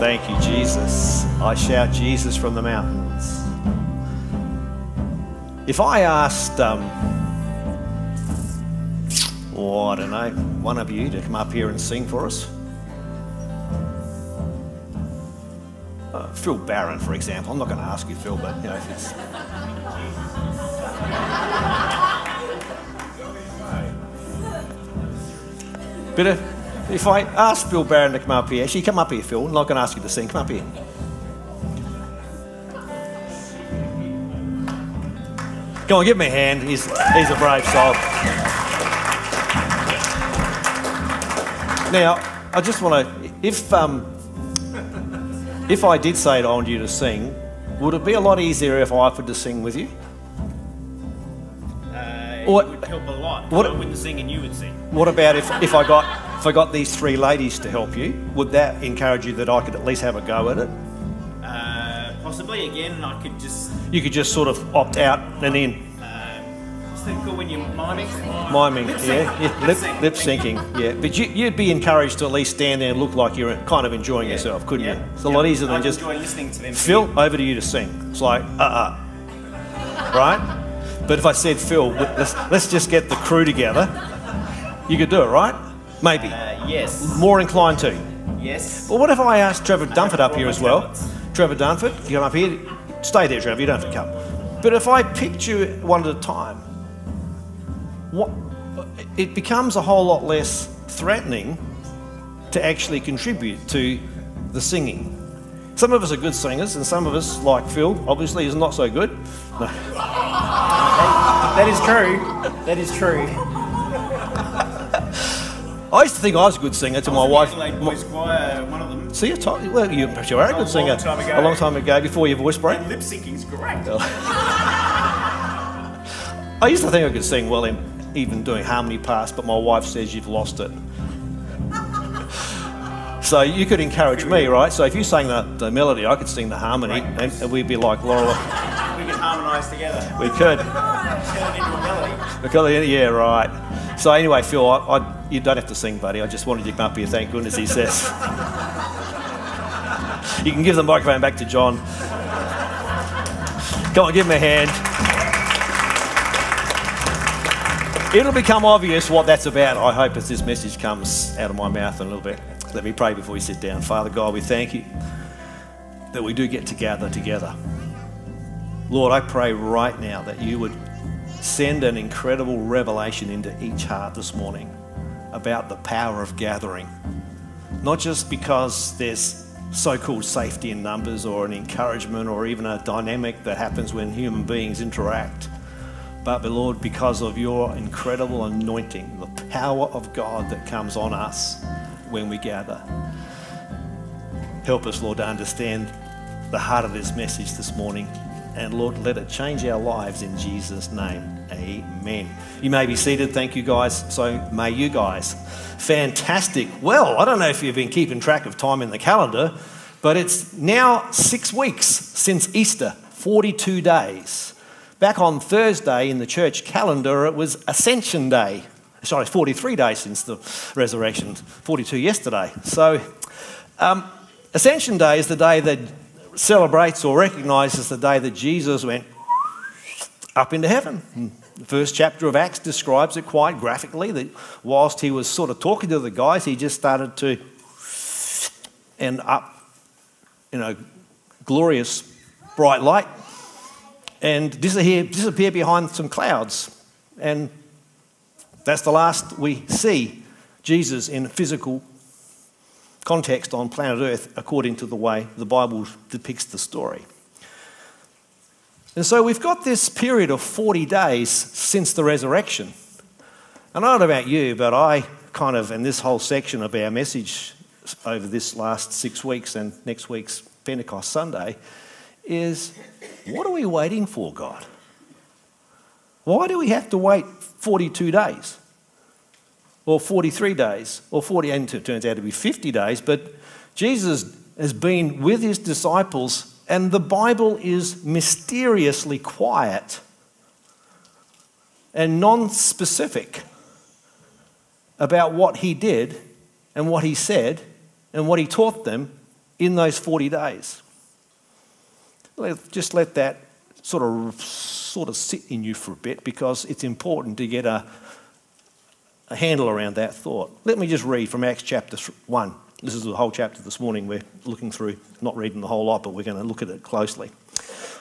Thank you, Jesus. I shout Jesus from the mountains. If I asked, um, oh, I don't know, one of you to come up here and sing for us, uh, Phil Barron, for example. I'm not going to ask you, Phil, but you know, if it's. But if, if I ask Phil Barron to come up here, actually come up here, Phil. I'm not going to ask you to sing. Come up here. Come on, give him a hand. He's, he's a brave soul. Now, I just want to, if um, if I did say I want you to sing, would it be a lot easier if I offered to sing with you? Uh, it would help a lot. what- I wouldn't sing and you would sing. What about if, if I got if I got these three ladies to help you? Would that encourage you that I could at least have a go at it? Uh, possibly again, I could just. You could just sort of opt out and in Um, that called when you're miming? miming, Lip yeah, yeah, Lip lip, lip syncing, yeah. But you, you'd be encouraged to at least stand there and look like you're kind of enjoying Yeah. yourself, couldn't Yeah. you? It's a lot easier than I just enjoy listening to them. Phil, over to you to sing. It's like, uh uh Right? But if I said, Phil, let's, let's just get the crew together, you could do it, right? Maybe. Uh, yes. More inclined to. Yes. Well, what if I asked Trevor Dunford up here as well? Trevor Dunford, you come up here. Stay there, Trevor, you don't have to come. But if I picked you one at a time, what, it becomes a whole lot less threatening to actually contribute to the singing. Some of us are good singers, and some of us, like Phil, obviously is not so good. No. That is true. That is true. I used to think I was a good singer to my wife. Boys Choir, uh, one of them. See, you well, you, you are a good A singer. long time ago. A long time ago, before your voice broke. Lip syncing's great. Oh. I used to think I could sing well in even doing harmony parts, but my wife says you've lost it. So you could encourage me, right? So if you sang the, the melody, I could sing the harmony, and, and we'd be like Laura. We could harmonise together. We could. Turn it into a melody. Yeah, right. So anyway, Phil, I, I, you don't have to sing, buddy. I just wanted you to come up here. Thank goodness, he says. you can give the microphone back to John. Come on, give him a hand. It'll become obvious what that's about, I hope, as this message comes out of my mouth in a little bit. Let me pray before we sit down. Father God, we thank you that we do get to gather together. Lord, I pray right now that you would send an incredible revelation into each heart this morning about the power of gathering. Not just because there's so called safety in numbers or an encouragement or even a dynamic that happens when human beings interact, but, Lord, because of your incredible anointing, the power of God that comes on us when we gather. Help us, Lord, to understand the heart of this message this morning. And Lord, let it change our lives in Jesus' name. Amen. You may be seated. Thank you, guys. So may you guys. Fantastic. Well, I don't know if you've been keeping track of time in the calendar, but it's now six weeks since Easter, 42 days. Back on Thursday in the church calendar, it was Ascension Day. Sorry, 43 days since the resurrection, 42 yesterday. So, um, Ascension Day is the day that celebrates or recognizes the day that Jesus went up into heaven. The first chapter of Acts describes it quite graphically that whilst he was sort of talking to the guys, he just started to end up in a glorious bright light and disappear, disappear behind some clouds. And that's the last we see Jesus in physical context on planet Earth according to the way the Bible depicts the story. And so we've got this period of 40 days since the resurrection. And I don't know about you, but I kind of, in this whole section of our message over this last six weeks and next week's Pentecost Sunday, is what are we waiting for, God? Why do we have to wait 42 days? Or 43 days? Or 40, and it turns out to be 50 days, but Jesus has been with his disciples, and the Bible is mysteriously quiet and non specific about what he did and what he said and what he taught them in those 40 days. Just let that sort of, sort of sit in you for a bit because it's important to get a, a handle around that thought. Let me just read from Acts chapter 1. This is the whole chapter this morning we're looking through, not reading the whole lot, but we're going to look at it closely.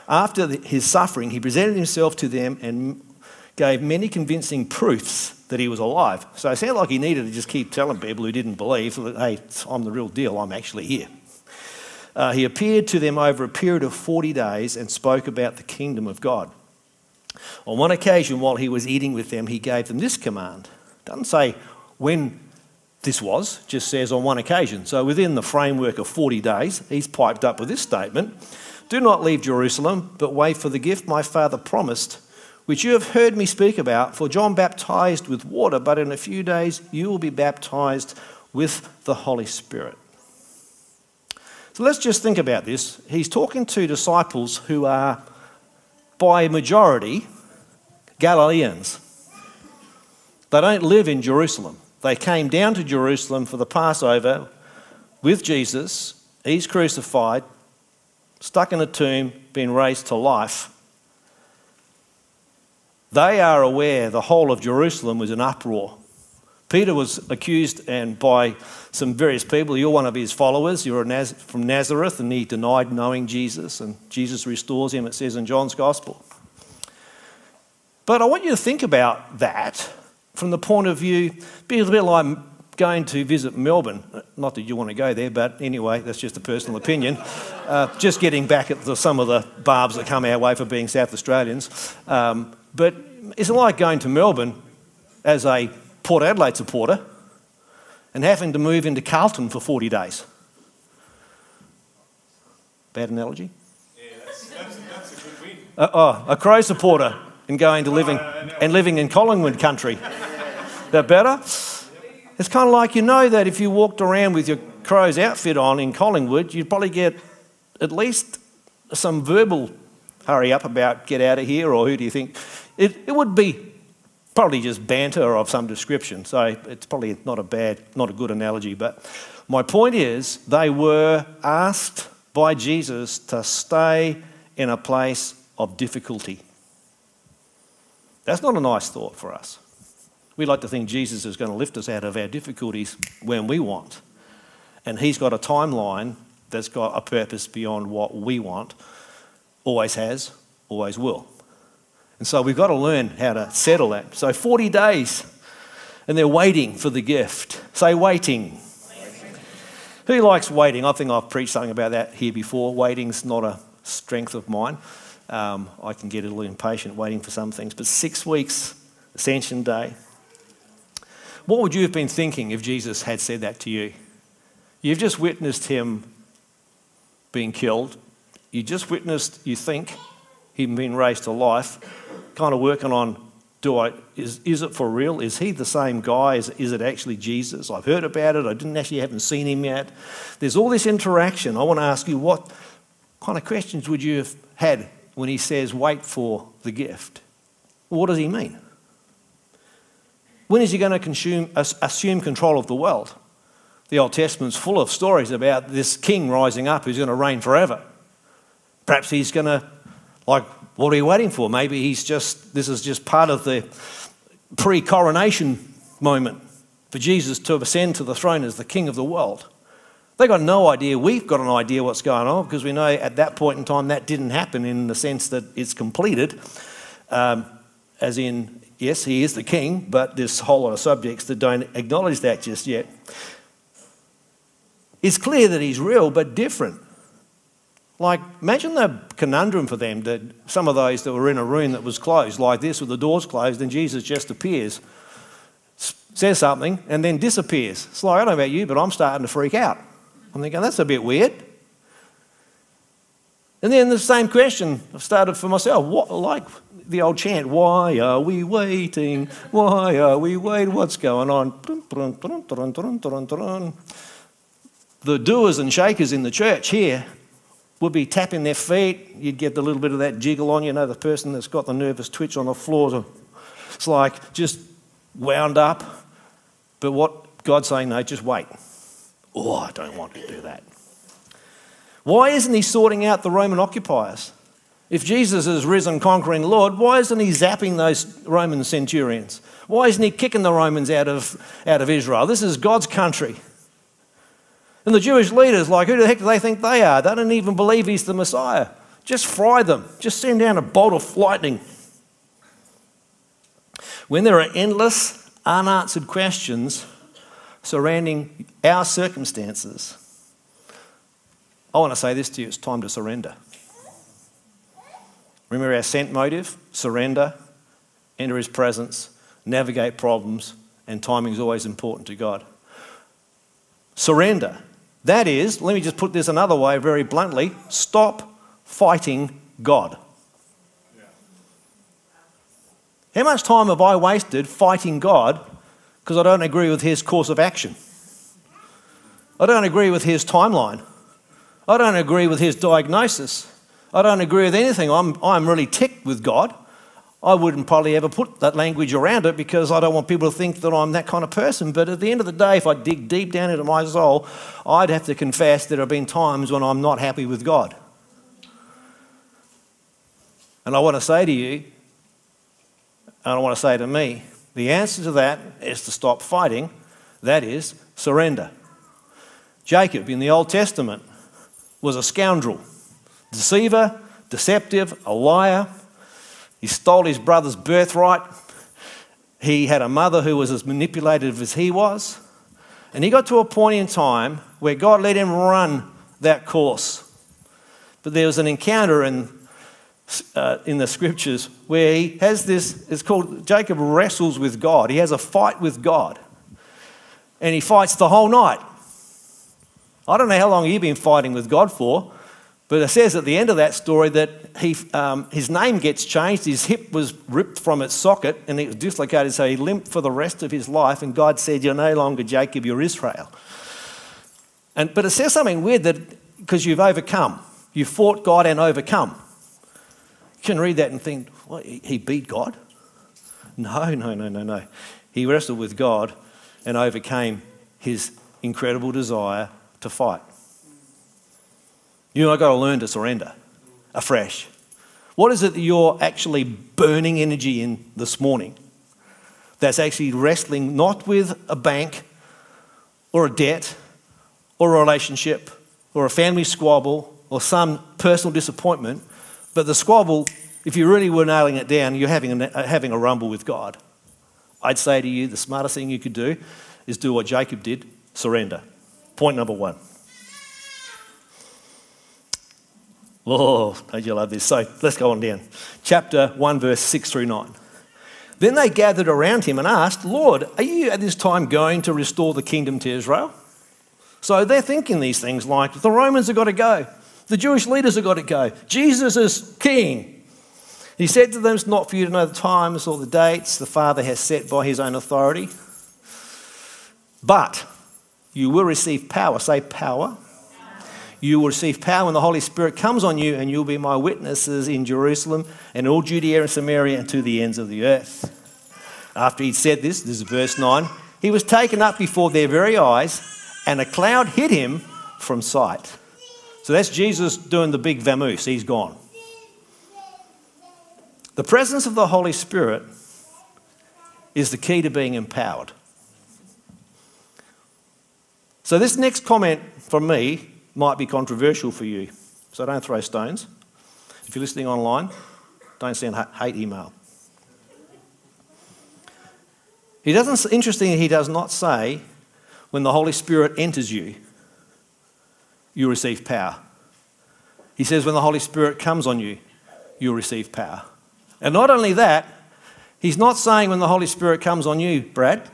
After his suffering, he presented himself to them and gave many convincing proofs that he was alive. So it sounded like he needed to just keep telling people who didn't believe that, hey, I'm the real deal, I'm actually here. Uh, he appeared to them over a period of 40 days and spoke about the kingdom of God. On one occasion, while he was eating with them, he gave them this command. Doesn't say when this was, just says on one occasion. So within the framework of 40 days, he's piped up with this statement Do not leave Jerusalem, but wait for the gift my father promised, which you have heard me speak about. For John baptized with water, but in a few days you will be baptized with the Holy Spirit. So let's just think about this. He's talking to disciples who are, by majority, Galileans. They don't live in Jerusalem. They came down to Jerusalem for the Passover with Jesus. He's crucified, stuck in a tomb, been raised to life. They are aware the whole of Jerusalem was in uproar. Peter was accused and by some various people, you're one of his followers, you're Naz- from Nazareth, and he denied knowing Jesus, and Jesus restores him, it says in John's Gospel. But I want you to think about that from the point of view, be a bit like going to visit Melbourne. Not that you want to go there, but anyway, that's just a personal opinion. Uh, just getting back at the, some of the barbs that come our way for being South Australians. Um, but it's like going to Melbourne as a Port Adelaide supporter and having to move into Carlton for 40 days. Bad analogy? Yeah, that's, that's, that's a good win. Uh, oh, a Crow supporter and going to living and living in Collingwood country that better? It's kind of like you know that if you walked around with your crow's outfit on in Collingwood, you'd probably get at least some verbal hurry up about get out of here or who do you think? It, it would be probably just banter of some description. So it's probably not a bad, not a good analogy. But my point is, they were asked by Jesus to stay in a place of difficulty. That's not a nice thought for us. We like to think Jesus is going to lift us out of our difficulties when we want. And he's got a timeline that's got a purpose beyond what we want, always has, always will. And so we've got to learn how to settle that. So 40 days, and they're waiting for the gift. Say, waiting. waiting. Who likes waiting? I think I've preached something about that here before. Waiting's not a strength of mine. Um, I can get a little impatient waiting for some things. But six weeks, Ascension Day, what would you have been thinking if Jesus had said that to you? You've just witnessed him being killed. You just witnessed, you think, him being raised to life, kind of working on do I, is, is it for real? Is he the same guy? Is, is it actually Jesus? I've heard about it. I didn't actually haven't seen him yet. There's all this interaction. I want to ask you what kind of questions would you have had when he says, wait for the gift? What does he mean? When is he going to consume, assume control of the world? The Old Testament's full of stories about this king rising up who's going to reign forever. Perhaps he's going to, like, what are you waiting for? Maybe he's just, this is just part of the pre coronation moment for Jesus to ascend to the throne as the king of the world. They got no idea. We've got an idea what's going on because we know at that point in time that didn't happen in the sense that it's completed, um, as in Yes, he is the king, but there's a whole lot of subjects that don't acknowledge that just yet. It's clear that he's real, but different. Like, imagine the conundrum for them that some of those that were in a room that was closed, like this, with the doors closed, and Jesus just appears, says something, and then disappears. It's like, I don't know about you, but I'm starting to freak out. I'm thinking, that's a bit weird. And then the same question I've started for myself. What, like, the old chant, Why are we waiting? Why are we waiting? What's going on? The doers and shakers in the church here would be tapping their feet. You'd get a little bit of that jiggle on, you know, the person that's got the nervous twitch on the floor. It's like just wound up. But what God's saying, no, just wait. Oh, I don't want to do that. Why isn't he sorting out the Roman occupiers? If Jesus is risen conquering Lord, why isn't he zapping those Roman centurions? Why isn't he kicking the Romans out of, out of Israel? This is God's country. And the Jewish leaders, like, who the heck do they think they are? They don't even believe he's the Messiah. Just fry them. Just send down a bolt of lightning. When there are endless, unanswered questions surrounding our circumstances, I want to say this to you it's time to surrender. Remember our sent motive? Surrender, enter his presence, navigate problems, and timing is always important to God. Surrender. That is, let me just put this another way very bluntly stop fighting God. How much time have I wasted fighting God because I don't agree with his course of action? I don't agree with his timeline. I don't agree with his diagnosis. I don't agree with anything. I'm, I'm really ticked with God. I wouldn't probably ever put that language around it because I don't want people to think that I'm that kind of person. But at the end of the day, if I dig deep down into my soul, I'd have to confess there have been times when I'm not happy with God. And I want to say to you, and I want to say to me, the answer to that is to stop fighting, that is, surrender. Jacob in the Old Testament was a scoundrel, deceiver, deceptive, a liar. He stole his brother's birthright. He had a mother who was as manipulative as he was. And he got to a point in time where God let him run that course. But there was an encounter in, uh, in the scriptures where he has this, it's called Jacob wrestles with God. He has a fight with God. And he fights the whole night. I don't know how long you've been fighting with God for, but it says at the end of that story that he, um, his name gets changed, his hip was ripped from its socket, and it was dislocated, so he limped for the rest of his life. And God said, You're no longer Jacob, you're Israel. And, but it says something weird that because you've overcome, you fought God and overcome. You can read that and think, What, he beat God? No, no, no, no, no. He wrestled with God and overcame his incredible desire to fight. You and I got to learn to surrender afresh. What is it that you're actually burning energy in this morning? That's actually wrestling not with a bank or a debt or a relationship or a family squabble or some personal disappointment, but the squabble, if you really were nailing it down, you're having a, uh, having a rumble with God. I'd say to you, the smartest thing you could do is do what Jacob did surrender. Point number one. Oh, don't you love this? So let's go on down. Chapter 1, verse 6 through 9. Then they gathered around him and asked, Lord, are you at this time going to restore the kingdom to Israel? So they're thinking these things like the Romans have got to go, the Jewish leaders have got to go, Jesus is king. He said to them, It's not for you to know the times or the dates the Father has set by his own authority. But you will receive power. Say power you will receive power when the Holy Spirit comes on you, and you'll be my witnesses in Jerusalem and all Judea and Samaria and to the ends of the earth. After he'd said this, this is verse 9, he was taken up before their very eyes, and a cloud hid him from sight. So that's Jesus doing the big vamoose. He's gone. The presence of the Holy Spirit is the key to being empowered. So, this next comment from me might be controversial for you. So don't throw stones. If you're listening online, don't send hate email. He doesn't, interestingly, he does not say when the Holy Spirit enters you, you receive power. He says when the Holy Spirit comes on you, you'll receive power. And not only that, he's not saying when the Holy Spirit comes on you, Brad.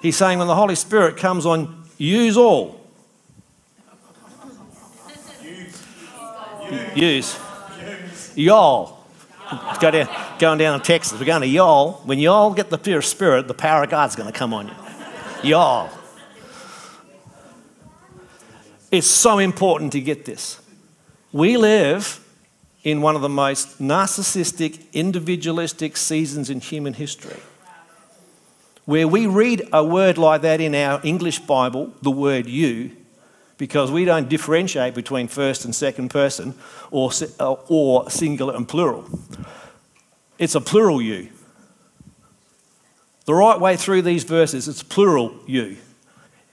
He's saying when the Holy Spirit comes on yous all. use. Y'all. Go down, going down to Texas. We're going to y'all. When y'all get the pure spirit, the power of God's going to come on you. Y'all. It's so important to get this. We live in one of the most narcissistic, individualistic seasons in human history. Where we read a word like that in our English Bible, the word you, because we don't differentiate between first and second person or, uh, or singular and plural. It's a plural you. The right way through these verses, it's plural you.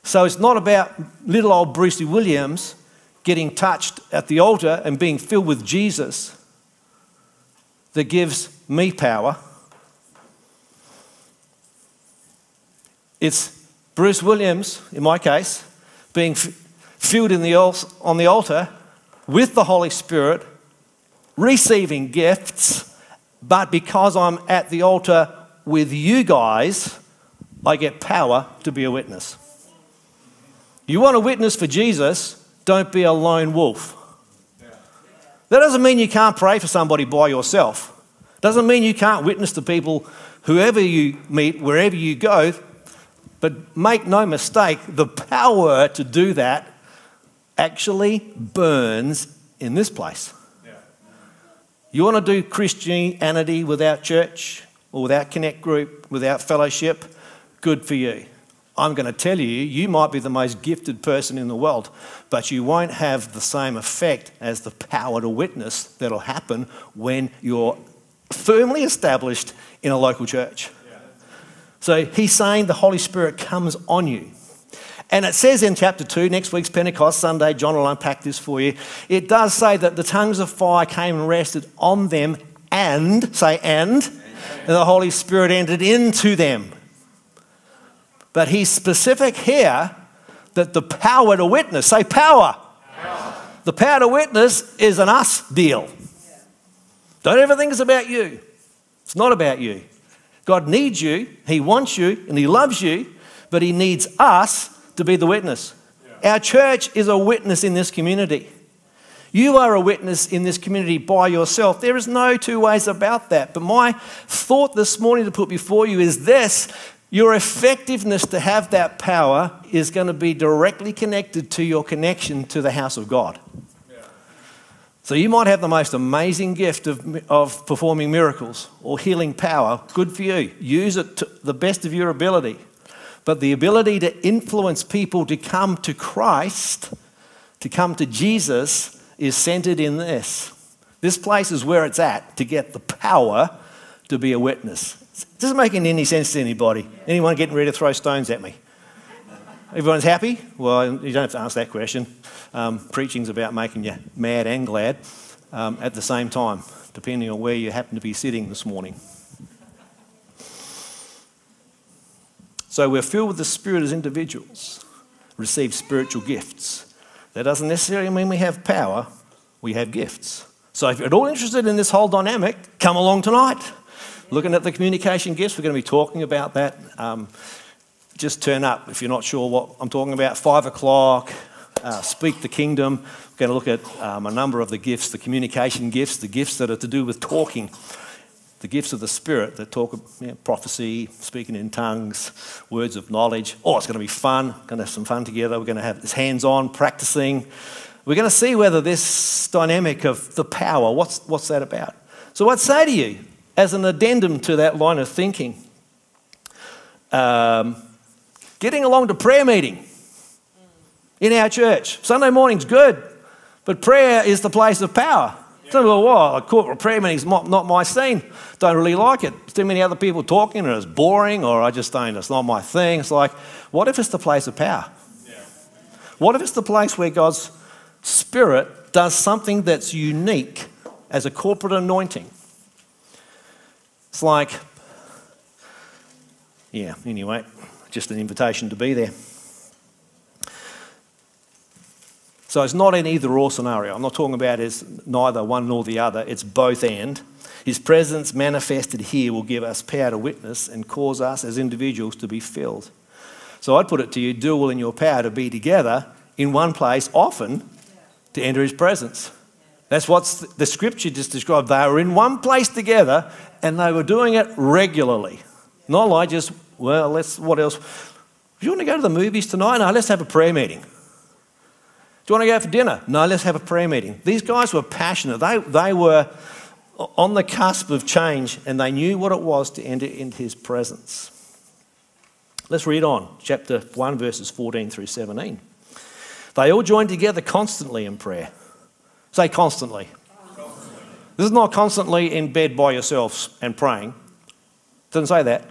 So it's not about little old Brucey Williams getting touched at the altar and being filled with Jesus that gives me power. It's Bruce Williams, in my case, being filled the, on the altar with the Holy Spirit, receiving gifts, but because I'm at the altar with you guys, I get power to be a witness. You want to witness for Jesus, don't be a lone wolf. That doesn't mean you can't pray for somebody by yourself. Doesn't mean you can't witness to people, whoever you meet, wherever you go. But make no mistake, the power to do that actually burns in this place. You want to do Christianity without church or without connect group, without fellowship? Good for you. I'm going to tell you, you might be the most gifted person in the world, but you won't have the same effect as the power to witness that'll happen when you're firmly established in a local church. So he's saying the Holy Spirit comes on you. And it says in chapter 2, next week's Pentecost Sunday, John will unpack this for you. It does say that the tongues of fire came and rested on them, and, say, and, and the Holy Spirit entered into them. But he's specific here that the power to witness, say power. power. The power to witness is an us deal. Don't ever think it's about you. It's not about you. God needs you, He wants you, and He loves you, but He needs us to be the witness. Yeah. Our church is a witness in this community. You are a witness in this community by yourself. There is no two ways about that. But my thought this morning to put before you is this your effectiveness to have that power is going to be directly connected to your connection to the house of God. So you might have the most amazing gift of, of performing miracles or healing power. Good for you. Use it to the best of your ability. But the ability to influence people to come to Christ, to come to Jesus, is centered in this. This place is where it's at to get the power to be a witness. Doesn't make any sense to anybody? Anyone getting ready to throw stones at me? Everyone's happy? Well, you don't have to ask that question. Um, preaching's about making you mad and glad um, at the same time, depending on where you happen to be sitting this morning. So we're filled with the Spirit as individuals, receive spiritual gifts. That doesn't necessarily mean we have power, we have gifts. So if you're at all interested in this whole dynamic, come along tonight looking at the communication gifts. We're going to be talking about that. Um, just turn up if you're not sure what I'm talking about. Five o'clock, uh, speak the kingdom. We're going to look at um, a number of the gifts, the communication gifts, the gifts that are to do with talking, the gifts of the Spirit that talk you know, prophecy, speaking in tongues, words of knowledge. Oh, it's going to be fun. We're going to have some fun together. We're going to have this hands on, practicing. We're going to see whether this dynamic of the power, what's, what's that about? So, I'd say to you, as an addendum to that line of thinking, um, getting along to prayer meeting in our church. Sunday morning's good, but prayer is the place of power. Yeah. Some people, well, a corporate prayer meeting's not, not my scene. Don't really like it. too many other people talking, and it's boring, or I just don't, it's not my thing. It's like, what if it's the place of power? Yeah. What if it's the place where God's Spirit does something that's unique as a corporate anointing? It's like, yeah, anyway, just an invitation to be there. So it's not an either or scenario. I'm not talking about as neither one nor the other, it's both and. His presence manifested here will give us power to witness and cause us as individuals to be filled. So I'd put it to you do all in your power to be together in one place often to enter his presence. That's what the scripture just described. They were in one place together and they were doing it regularly. Not like just, well, let's, what else? Do you want to go to the movies tonight? No, let's have a prayer meeting. Do you want to go for dinner? No, let's have a prayer meeting. These guys were passionate. They, they were on the cusp of change and they knew what it was to enter into his presence. Let's read on, chapter 1, verses 14 through 17. They all joined together constantly in prayer. Say constantly. This is not constantly in bed by yourselves and praying. It doesn't say that. It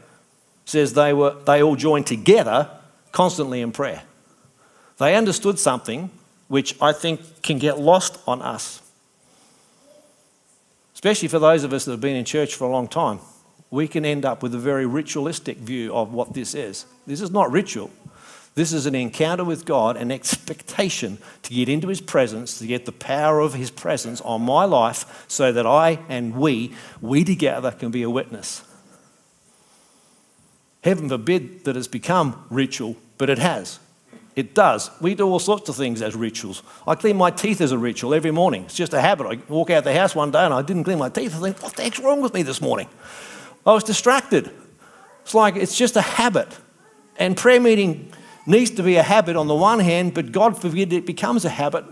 says they, were, they all joined together constantly in prayer. They understood something which I think can get lost on us. Especially for those of us that have been in church for a long time. We can end up with a very ritualistic view of what this is. This is not ritual. This is an encounter with God, an expectation to get into His presence, to get the power of His presence on my life so that I and we, we together, can be a witness. Heaven forbid that it's become ritual, but it has. It does. We do all sorts of things as rituals. I clean my teeth as a ritual every morning. It's just a habit. I walk out the house one day and I didn't clean my teeth. I think, what the heck's wrong with me this morning? I was distracted. It's like it's just a habit. And prayer meeting needs to be a habit on the one hand, but God forbid it becomes a habit.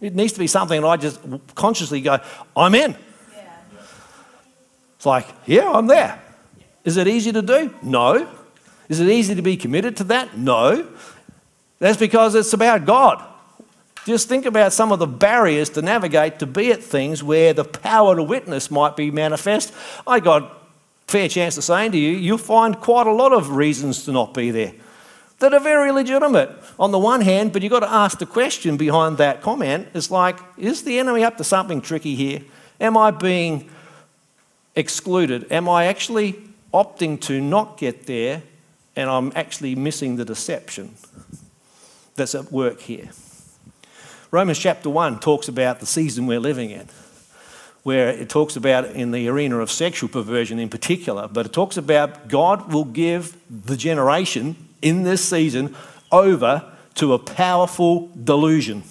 It needs to be something that I just consciously go, I'm in. It's like, yeah, I'm there. Is it easy to do? No. Is it easy to be committed to that? No. That's because it's about God. Just think about some of the barriers to navigate to be at things where the power to witness might be manifest. I got fair chance of saying to you, you'll find quite a lot of reasons to not be there that are very legitimate on the one hand, but you've got to ask the question behind that comment. It's like, is the enemy up to something tricky here? Am I being excluded? Am I actually opting to not get there and I'm actually missing the deception that's at work here? Romans chapter 1 talks about the season we're living in where it talks about in the arena of sexual perversion in particular, but it talks about God will give the generation in this season over to a powerful delusion.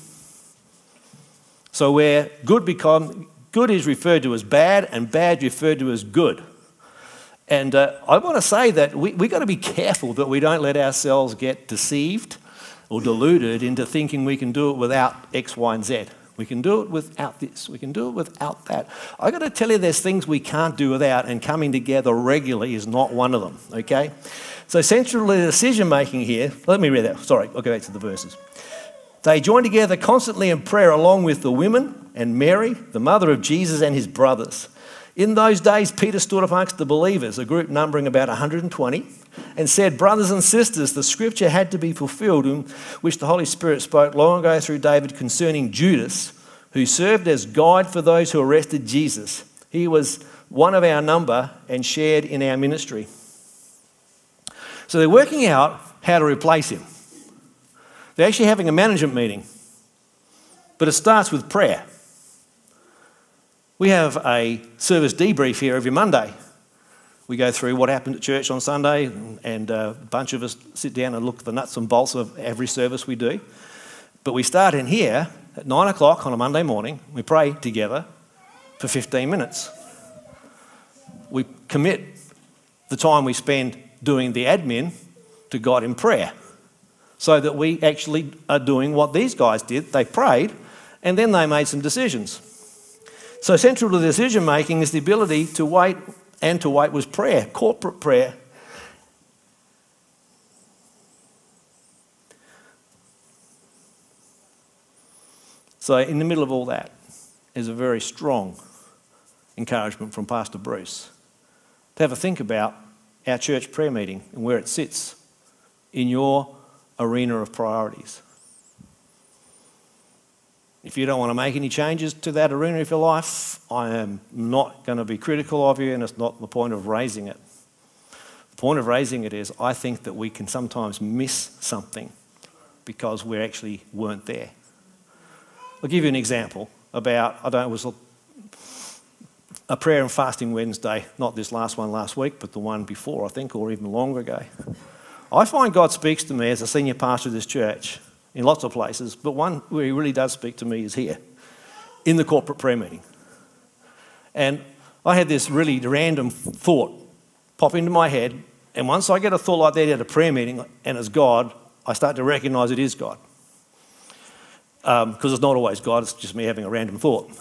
So where good become good is referred to as bad and bad referred to as good. And uh, I want to say that we, we've got to be careful that we don't let ourselves get deceived or deluded into thinking we can do it without X, Y, and Z. We can do it without this. We can do it without that. I've got to tell you, there's things we can't do without, and coming together regularly is not one of them, okay? So, central decision making here, let me read that. Sorry, I'll go back to the verses. They joined together constantly in prayer along with the women and Mary, the mother of Jesus, and his brothers. In those days, Peter stood amongst the believers, a group numbering about 120, and said, Brothers and sisters, the scripture had to be fulfilled, which the Holy Spirit spoke long ago through David concerning Judas, who served as guide for those who arrested Jesus. He was one of our number and shared in our ministry. So they're working out how to replace him. They're actually having a management meeting, but it starts with prayer. We have a service debrief here every Monday. We go through what happened at church on Sunday, and uh, a bunch of us sit down and look at the nuts and bolts of every service we do. But we start in here at nine o'clock on a Monday morning. We pray together for 15 minutes. We commit the time we spend doing the admin to God in prayer so that we actually are doing what these guys did. They prayed and then they made some decisions. So, central to decision making is the ability to wait, and to wait was prayer, corporate prayer. So, in the middle of all that is a very strong encouragement from Pastor Bruce to have a think about our church prayer meeting and where it sits in your arena of priorities. If you don't want to make any changes to that arena of your life, I am not going to be critical of you, and it's not the point of raising it. The point of raising it is I think that we can sometimes miss something because we actually weren't there. I'll give you an example about, I don't know, it was a, a prayer and fasting Wednesday, not this last one last week, but the one before, I think, or even longer ago. I find God speaks to me as a senior pastor of this church in lots of places, but one where he really does speak to me is here in the corporate prayer meeting. And I had this really random thought pop into my head, and once I get a thought like that at a prayer meeting and it's God, I start to recognize it is God. Because um, it's not always God, it's just me having a random thought.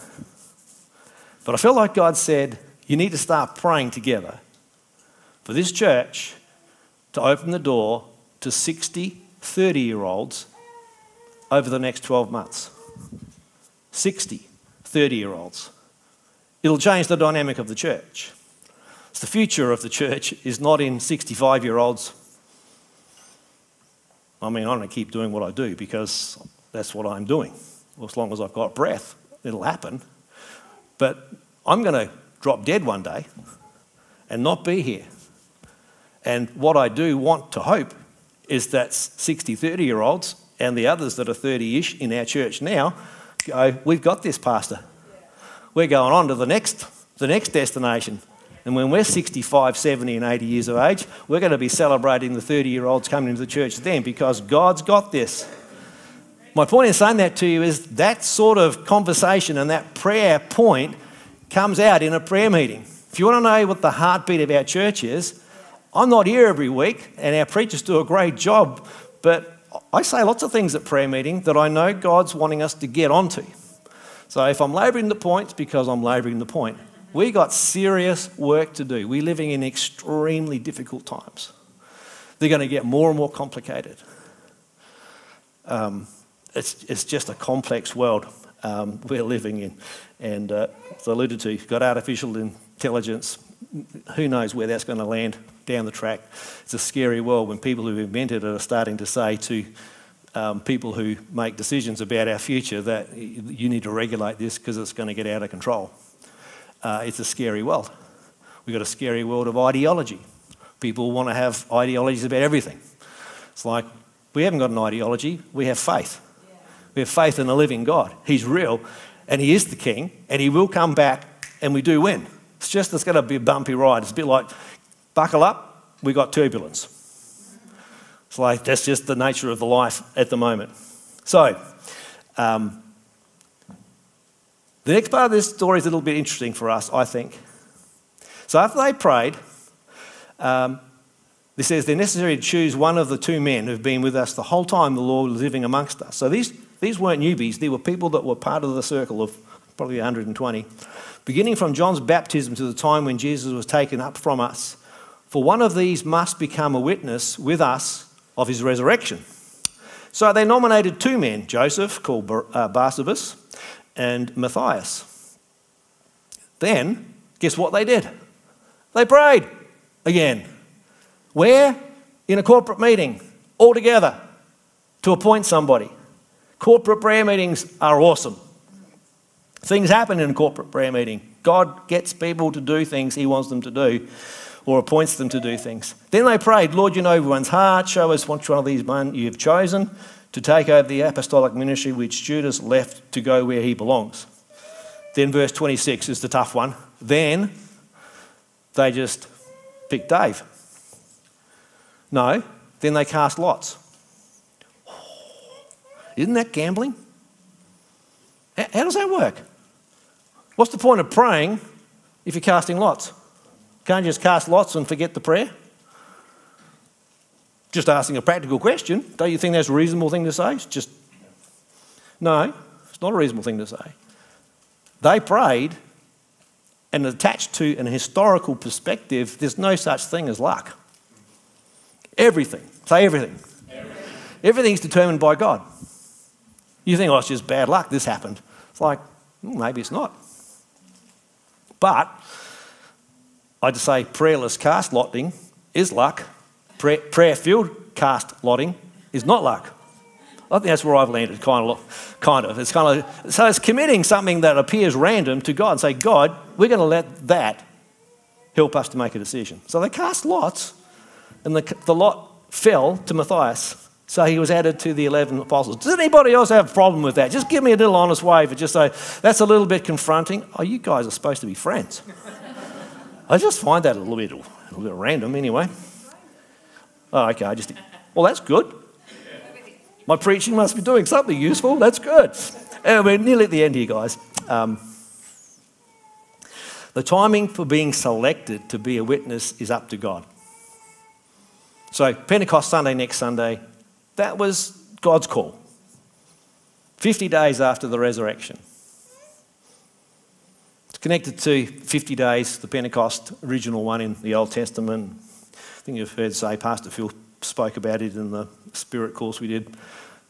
But I felt like God said, You need to start praying together for this church to open the door to 60 30 year olds over the next 12 months 60, 30 year olds. It'll change the dynamic of the church. So the future of the church is not in 65 year olds. I mean, I'm going to keep doing what I do because that's what I'm doing. Well, as long as I've got breath, it'll happen. But I'm going to drop dead one day and not be here. And what I do want to hope is that 60, 30 year olds and the others that are 30 ish in our church now go, We've got this, Pastor. We're going on to the next, the next destination. And when we're 65, 70, and 80 years of age, we're going to be celebrating the 30 year olds coming into the church then because God's got this. My point in saying that to you is that sort of conversation and that prayer point comes out in a prayer meeting. If you want to know what the heartbeat of our church is, I'm not here every week, and our preachers do a great job, but I say lots of things at prayer meeting that I know God's wanting us to get onto. So if I'm labouring the point, it's because I'm labouring the point. We got serious work to do. We're living in extremely difficult times. They're going to get more and more complicated. Um, it's, it's just a complex world um, we're living in. And uh, as alluded to, you've got artificial intelligence. Who knows where that's going to land down the track? It's a scary world when people who invented it are starting to say to um, people who make decisions about our future that you need to regulate this because it's going to get out of control. Uh, it's a scary world. We've got a scary world of ideology. People want to have ideologies about everything. It's like we haven't got an ideology, we have faith. We have faith in the living God. He's real and He is the King and He will come back and we do win. It's just it's going to be a bumpy ride. It's a bit like buckle up, we got turbulence. It's like that's just the nature of the life at the moment. So, um, the next part of this story is a little bit interesting for us, I think. So, after they prayed, um, this says they're necessary to choose one of the two men who've been with us the whole time the Lord was living amongst us. So, these, these weren't newbies, they were people that were part of the circle of probably 120. Beginning from John's baptism to the time when Jesus was taken up from us. For one of these must become a witness with us of his resurrection. So they nominated two men Joseph, called uh, Barsabas, and Matthias. Then, guess what they did? They prayed again. Where? In a corporate meeting, all together, to appoint somebody. Corporate prayer meetings are awesome. Things happen in a corporate prayer meeting. God gets people to do things He wants them to do or appoints them to do things. Then they prayed, Lord, you know everyone's heart. Show us which one of these men you have chosen to take over the apostolic ministry which Judas left to go where he belongs. Then verse 26 is the tough one. Then they just picked Dave. No, then they cast lots. Isn't that gambling? How does that work? What's the point of praying if you're casting lots? Can't you just cast lots and forget the prayer? Just asking a practical question. Don't you think that's a reasonable thing to say? It's just, no, it's not a reasonable thing to say. They prayed, and attached to an historical perspective, there's no such thing as luck. Everything, say everything. everything. Everything's determined by God. You think, oh, it's just bad luck, this happened. It's like, hmm, maybe it's not. But I'd say prayerless cast lotting is luck. Prayer filled cast lotting is not luck. I think that's where I've landed, kind of. Kind of. It's kind of so it's committing something that appears random to God and say, God, we're going to let that help us to make a decision. So they cast lots, and the, the lot fell to Matthias. So he was added to the 11 apostles. Does anybody else have a problem with that? Just give me a little honest wave and just say, that's a little bit confronting. Oh, you guys are supposed to be friends. I just find that a little bit, a little bit random anyway. Oh, okay, I just, well, that's good. My preaching must be doing something useful. That's good. And we're nearly at the end here, guys. Um, the timing for being selected to be a witness is up to God. So, Pentecost Sunday, next Sunday, that was God's call. 50 days after the resurrection. It's connected to 50 days, the Pentecost original one in the Old Testament. I think you've heard say, Pastor Phil spoke about it in the Spirit course we did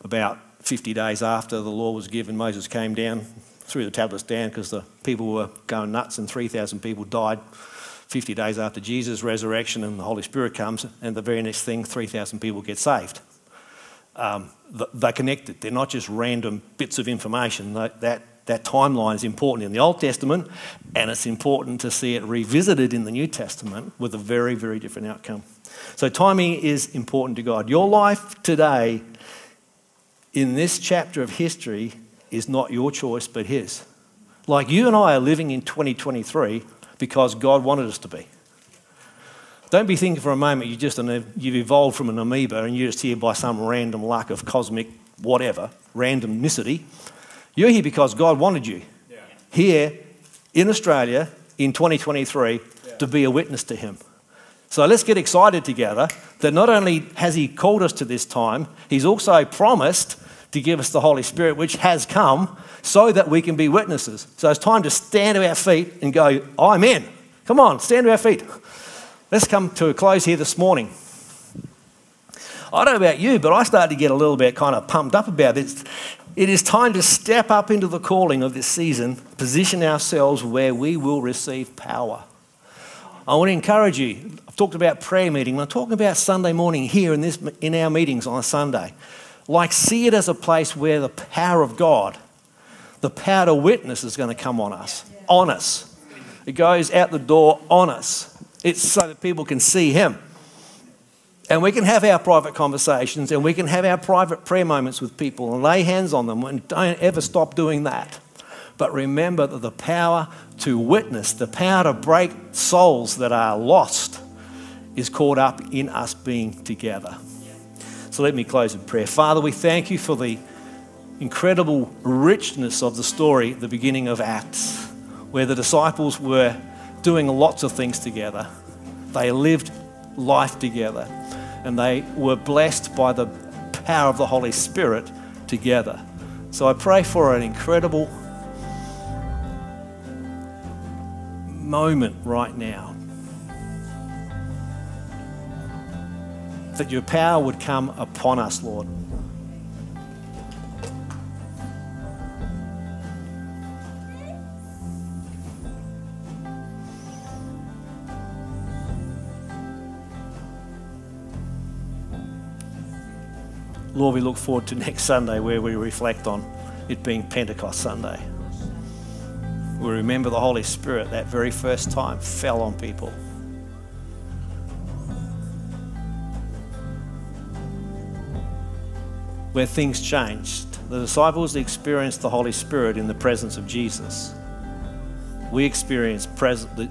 about 50 days after the law was given, Moses came down, threw the tablets down because the people were going nuts and 3,000 people died 50 days after Jesus' resurrection and the Holy Spirit comes, and the very next thing, 3,000 people get saved. Um, they're connected. They're not just random bits of information. That, that, that timeline is important in the Old Testament, and it's important to see it revisited in the New Testament with a very, very different outcome. So, timing is important to God. Your life today, in this chapter of history, is not your choice but His. Like you and I are living in 2023 because God wanted us to be. Don't be thinking for a moment you just you've evolved from an amoeba and you're just here by some random luck of cosmic whatever, randomicity. You're here because God wanted you yeah. here in Australia in 2023 yeah. to be a witness to Him. So let's get excited together that not only has He called us to this time, He's also promised to give us the Holy Spirit, which has come so that we can be witnesses. So it's time to stand to our feet and go, I'm in. Come on, stand to our feet. Let's come to a close here this morning. I don't know about you, but I started to get a little bit kind of pumped up about this. It is time to step up into the calling of this season, position ourselves where we will receive power. I want to encourage you. I've talked about prayer meeting. I'm talking about Sunday morning here in, this, in our meetings on a Sunday. Like, see it as a place where the power of God, the power to witness is going to come on us. On us. It goes out the door on us. It's so that people can see Him. And we can have our private conversations and we can have our private prayer moments with people and lay hands on them and don't ever stop doing that. But remember that the power to witness, the power to break souls that are lost, is caught up in us being together. So let me close in prayer. Father, we thank you for the incredible richness of the story the beginning of Acts, where the disciples were doing lots of things together. They lived life together and they were blessed by the power of the Holy Spirit together. So I pray for an incredible moment right now that your power would come upon us, Lord. Lord, we look forward to next Sunday where we reflect on it being Pentecost Sunday. We remember the Holy Spirit that very first time fell on people. Where things changed. The disciples experienced the Holy Spirit in the presence of Jesus. We experience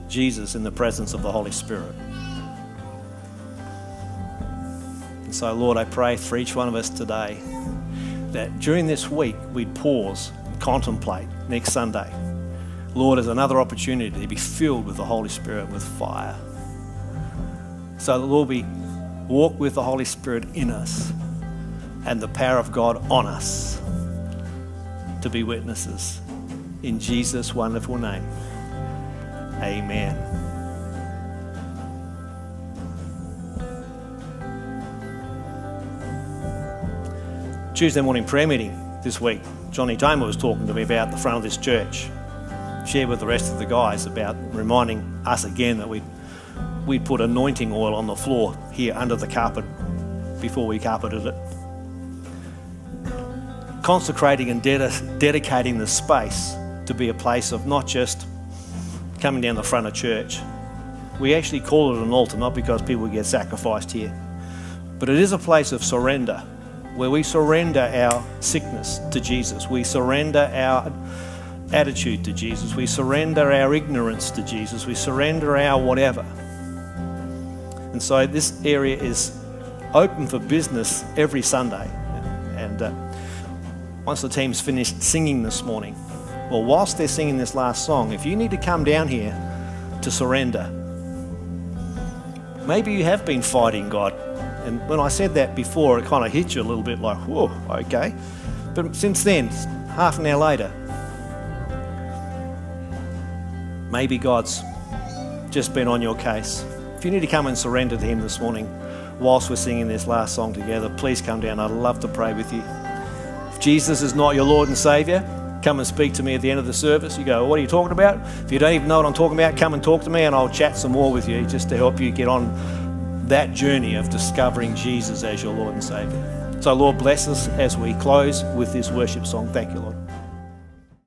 Jesus in the presence of the Holy Spirit. So, Lord, I pray for each one of us today that during this week we'd pause and contemplate next Sunday. Lord, as another opportunity to be filled with the Holy Spirit with fire. So that, Lord, we walk with the Holy Spirit in us and the power of God on us to be witnesses. In Jesus' wonderful name, amen. Tuesday morning prayer meeting this week, Johnny Tamer was talking to me about the front of this church. Shared with the rest of the guys about reminding us again that we'd, we'd put anointing oil on the floor here under the carpet before we carpeted it. Consecrating and ded- dedicating the space to be a place of not just coming down the front of church. We actually call it an altar, not because people get sacrificed here, but it is a place of surrender where we surrender our sickness to Jesus. We surrender our attitude to Jesus. We surrender our ignorance to Jesus. We surrender our whatever. And so this area is open for business every Sunday. And uh, once the team's finished singing this morning, well, whilst they're singing this last song, if you need to come down here to surrender, maybe you have been fighting God and when I said that before, it kind of hit you a little bit like, whoa, okay. But since then, half an hour later, maybe God's just been on your case. If you need to come and surrender to Him this morning, whilst we're singing this last song together, please come down. I'd love to pray with you. If Jesus is not your Lord and Savior, come and speak to me at the end of the service. You go, What are you talking about? If you don't even know what I'm talking about, come and talk to me and I'll chat some more with you just to help you get on that journey of discovering Jesus as your Lord and Savior. So, Lord, bless us as we close with this worship song. Thank you, Lord.